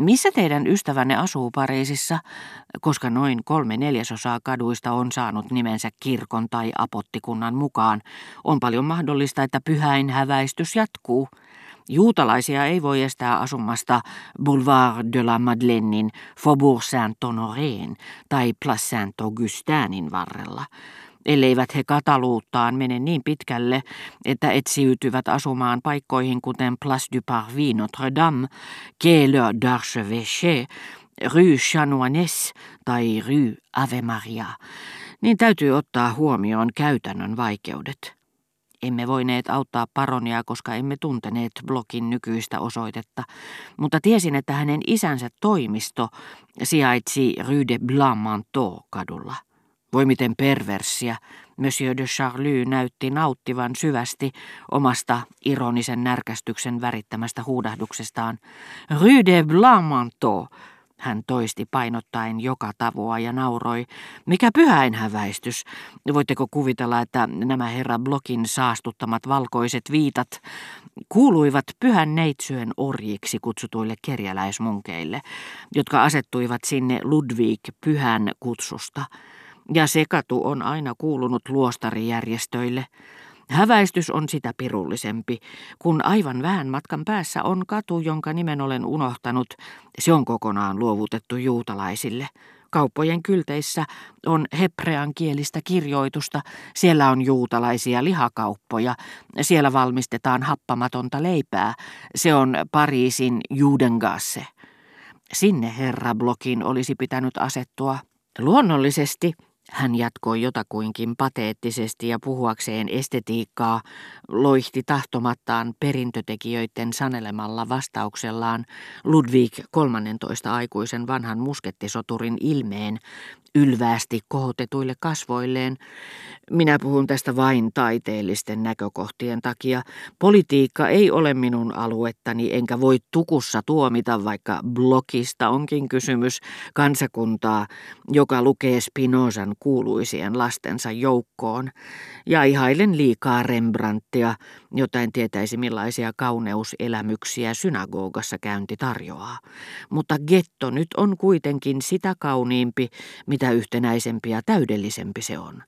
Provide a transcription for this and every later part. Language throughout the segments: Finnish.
Missä teidän ystävänne asuu Pariisissa, koska noin kolme neljäsosaa kaduista on saanut nimensä kirkon tai apottikunnan mukaan? On paljon mahdollista, että pyhäin häväistys jatkuu. Juutalaisia ei voi estää asumasta Boulevard de la Madeleinin, Faubourg Saint-Honoreen tai Place Saint-Augustinin varrella elleivät he kataluuttaan mene niin pitkälle, että etsiytyvät asumaan paikkoihin kuten Place du Parvis Notre-Dame, Quai d'Archevêché, Rue Chanoines tai Rue Ave Maria, niin täytyy ottaa huomioon käytännön vaikeudet. Emme voineet auttaa paronia, koska emme tunteneet blokin nykyistä osoitetta, mutta tiesin, että hänen isänsä toimisto sijaitsi Rue de Blanc-Manteau kadulla. Voi miten perversiä, Monsieur de Charlie näytti nauttivan syvästi omasta ironisen närkästyksen värittämästä huudahduksestaan. Rue de Blanc-Manteau, hän toisti painottaen joka tavoa ja nauroi. Mikä pyhäinhäväistys? Voitteko kuvitella, että nämä herra Blokin saastuttamat valkoiset viitat kuuluivat pyhän neitsyön orjiksi kutsutuille kerjäläismunkeille, jotka asettuivat sinne Ludwig pyhän kutsusta. Ja se katu on aina kuulunut luostarijärjestöille. Häväistys on sitä pirullisempi, kun aivan vähän matkan päässä on katu, jonka nimen olen unohtanut. Se on kokonaan luovutettu juutalaisille. Kauppojen kylteissä on hebrean kielistä kirjoitusta, siellä on juutalaisia lihakauppoja, siellä valmistetaan happamatonta leipää, se on Pariisin Judengasse. Sinne herra Blokin olisi pitänyt asettua. Luonnollisesti hän jatkoi jotakuinkin pateettisesti ja puhuakseen estetiikkaa loihti tahtomattaan perintötekijöiden sanelemalla vastauksellaan Ludwig 13 aikuisen vanhan muskettisoturin ilmeen ylväästi kohotetuille kasvoilleen. Minä puhun tästä vain taiteellisten näkökohtien takia. Politiikka ei ole minun aluettani, enkä voi tukussa tuomita, vaikka blokista onkin kysymys, kansakuntaa, joka lukee Spinozan kuuluisien lastensa joukkoon. Ja ihailen liikaa Rembrandtia, jota en tietäisi millaisia kauneuselämyksiä synagogassa käynti tarjoaa. Mutta getto nyt on kuitenkin sitä kauniimpi, mitä yhtenäisempi ja täydellisempi se on.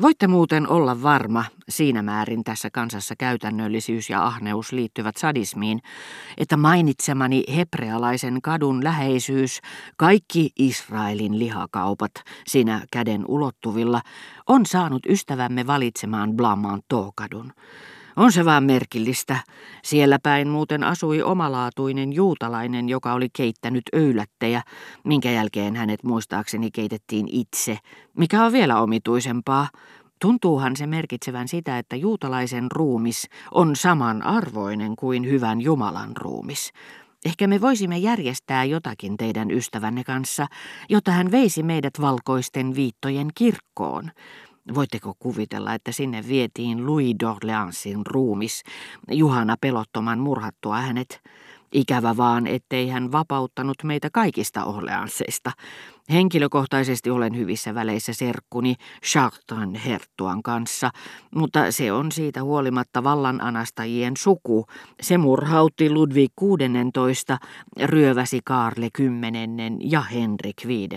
Voitte muuten olla varma, siinä määrin tässä kansassa käytännöllisyys ja ahneus liittyvät sadismiin, että mainitsemani hebrealaisen kadun läheisyys, kaikki Israelin lihakaupat siinä käden ulottuvilla, on saanut ystävämme valitsemaan Blamaan Tookadun. On se vaan merkillistä. Siellä päin muuten asui omalaatuinen juutalainen, joka oli keittänyt öylättejä, minkä jälkeen hänet muistaakseni keitettiin itse, mikä on vielä omituisempaa. Tuntuuhan se merkitsevän sitä, että juutalaisen ruumis on saman arvoinen kuin hyvän Jumalan ruumis. Ehkä me voisimme järjestää jotakin teidän ystävänne kanssa, jotta hän veisi meidät valkoisten viittojen kirkkoon. Voitteko kuvitella, että sinne vietiin Louis d'Orleansin ruumis, Juhana pelottoman murhattua hänet? Ikävä vaan, ettei hän vapauttanut meitä kaikista Orleanseista. Henkilökohtaisesti olen hyvissä väleissä serkkuni Chartran herttuan kanssa, mutta se on siitä huolimatta vallananastajien suku. Se murhautti Ludwig 16, ryöväsi Kaarle 10 ja Henrik 5.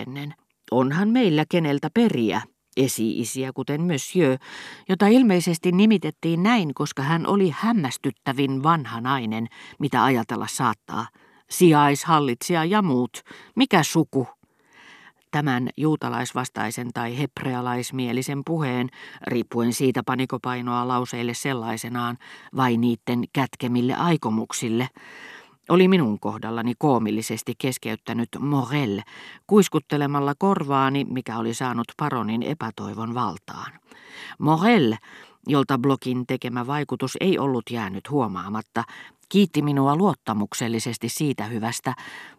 Onhan meillä keneltä periä esi-isiä, kuten Monsieur, jota ilmeisesti nimitettiin näin, koska hän oli hämmästyttävin vanha nainen, mitä ajatella saattaa. Sijaishallitsija ja muut. Mikä suku? Tämän juutalaisvastaisen tai hebrealaismielisen puheen, riippuen siitä panikopainoa lauseille sellaisenaan vai niiden kätkemille aikomuksille, oli minun kohdallani koomillisesti keskeyttänyt Morel kuiskuttelemalla korvaani, mikä oli saanut paronin epätoivon valtaan. Morel, jolta blogin tekemä vaikutus ei ollut jäänyt huomaamatta, kiitti minua luottamuksellisesti siitä hyvästä,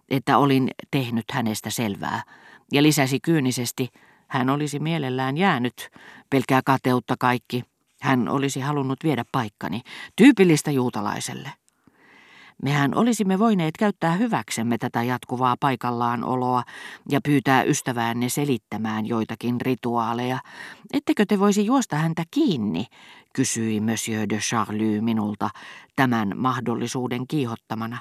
että olin tehnyt hänestä selvää, ja lisäsi kyynisesti, hän olisi mielellään jäänyt, pelkää kateutta kaikki. Hän olisi halunnut viedä paikkani, tyypillistä juutalaiselle. Mehän olisimme voineet käyttää hyväksemme tätä jatkuvaa paikallaan oloa ja pyytää ystäväänne selittämään joitakin rituaaleja. Ettekö te voisi juosta häntä kiinni, kysyi Monsieur de Charlie minulta tämän mahdollisuuden kiihottamana.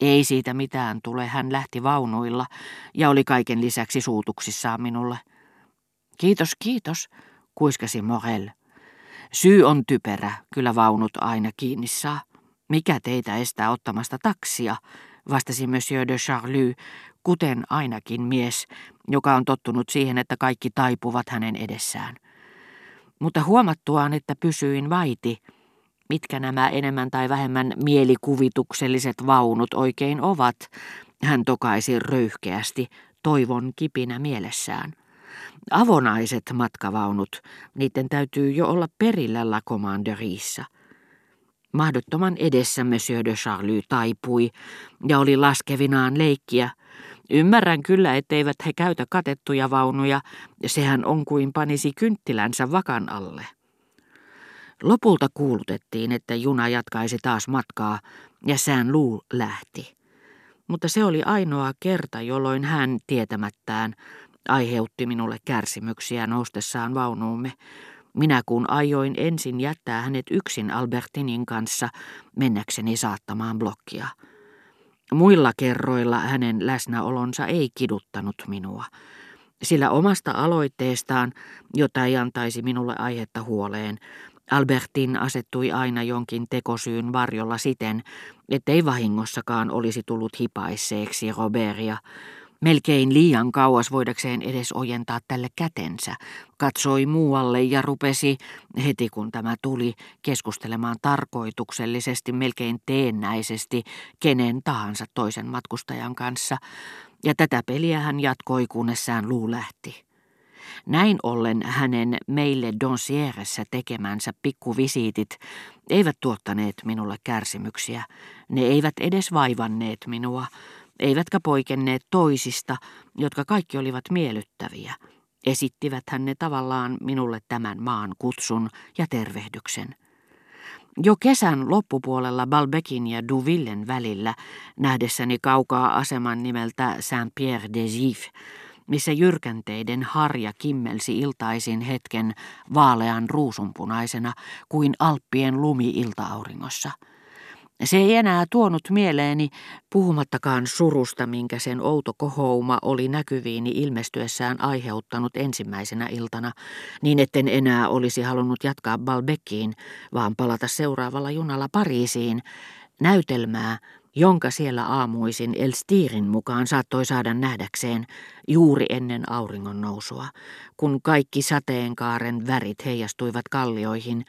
Ei siitä mitään tule, hän lähti vaunuilla ja oli kaiken lisäksi suutuksissaan minulle. Kiitos, kiitos, kuiskasi Morel. Syy on typerä, kyllä vaunut aina kiinni saa. Mikä teitä estää ottamasta taksia, vastasi Monsieur de Charlie, kuten ainakin mies, joka on tottunut siihen, että kaikki taipuvat hänen edessään. Mutta huomattuaan, että pysyin vaiti, mitkä nämä enemmän tai vähemmän mielikuvitukselliset vaunut oikein ovat, hän tokaisi röyhkeästi, toivon kipinä mielessään. Avonaiset matkavaunut, niiden täytyy jo olla perillä La Commanderissa. Mahdottoman edessä Monsieur de Charlie taipui ja oli laskevinaan leikkiä. Ymmärrän kyllä, etteivät he käytä katettuja vaunuja, sehän on kuin panisi kynttilänsä vakan alle. Lopulta kuulutettiin, että juna jatkaisi taas matkaa, ja sään luu lähti. Mutta se oli ainoa kerta, jolloin hän tietämättään aiheutti minulle kärsimyksiä noustessaan vaunuumme. Minä kun ajoin ensin jättää hänet yksin Albertinin kanssa mennäkseni saattamaan blokkia. Muilla kerroilla hänen läsnäolonsa ei kiduttanut minua, sillä omasta aloitteestaan, jota ei antaisi minulle aihetta huoleen, Albertin asettui aina jonkin tekosyyn varjolla siten, ettei vahingossakaan olisi tullut hipaisseeksi Robertia, melkein liian kauas voidakseen edes ojentaa tälle kätensä, katsoi muualle ja rupesi, heti kun tämä tuli, keskustelemaan tarkoituksellisesti, melkein teennäisesti, kenen tahansa toisen matkustajan kanssa, ja tätä peliä hän jatkoi, kunnes sään luu lähti. Näin ollen hänen meille Donsieressä tekemänsä pikkuvisiitit eivät tuottaneet minulle kärsimyksiä. Ne eivät edes vaivanneet minua, eivätkä poikenneet toisista, jotka kaikki olivat miellyttäviä. Esittivät hän ne tavallaan minulle tämän maan kutsun ja tervehdyksen. Jo kesän loppupuolella Balbekin ja Duvillen välillä, nähdessäni kaukaa aseman nimeltä Saint-Pierre des Gifs, missä jyrkänteiden harja kimmelsi iltaisin hetken vaalean ruusunpunaisena kuin Alppien lumi iltaauringossa. Se ei enää tuonut mieleeni, puhumattakaan surusta, minkä sen outo kohouma oli näkyviini ilmestyessään aiheuttanut ensimmäisenä iltana, niin etten enää olisi halunnut jatkaa Balbekkiin, vaan palata seuraavalla junalla Pariisiin, näytelmää, jonka siellä aamuisin Elstirin mukaan saattoi saada nähdäkseen juuri ennen auringon nousua, kun kaikki sateenkaaren värit heijastuivat kallioihin,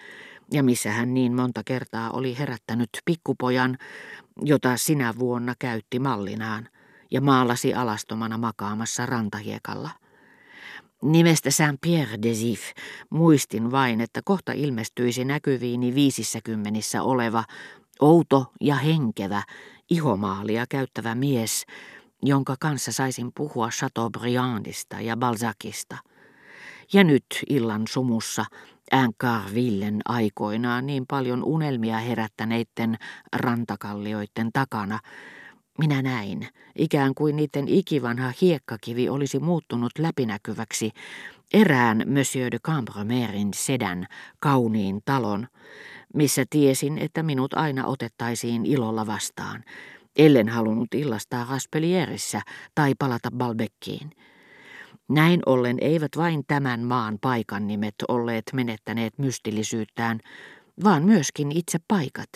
ja missä hän niin monta kertaa oli herättänyt pikkupojan, jota sinä vuonna käytti mallinaan, ja maalasi alastomana makaamassa rantahiekalla. Nimestä Saint-Pierre de Zif muistin vain, että kohta ilmestyisi näkyviini viisissä kymmenissä oleva, outo ja henkevä, ihomaalia käyttävä mies, jonka kanssa saisin puhua Chateaubriandista ja Balzacista. Ja nyt illan sumussa Änkarvillen aikoinaan niin paljon unelmia herättäneiden rantakallioiden takana, minä näin, ikään kuin niiden ikivanha hiekkakivi olisi muuttunut läpinäkyväksi, erään Monsieur de Cambromerin sedän kauniin talon, missä tiesin, että minut aina otettaisiin ilolla vastaan, ellen halunnut illastaa Raspelierissä tai palata Balbekkiin. Näin ollen eivät vain tämän maan paikan nimet olleet menettäneet mystillisyyttään, vaan myöskin itse paikat.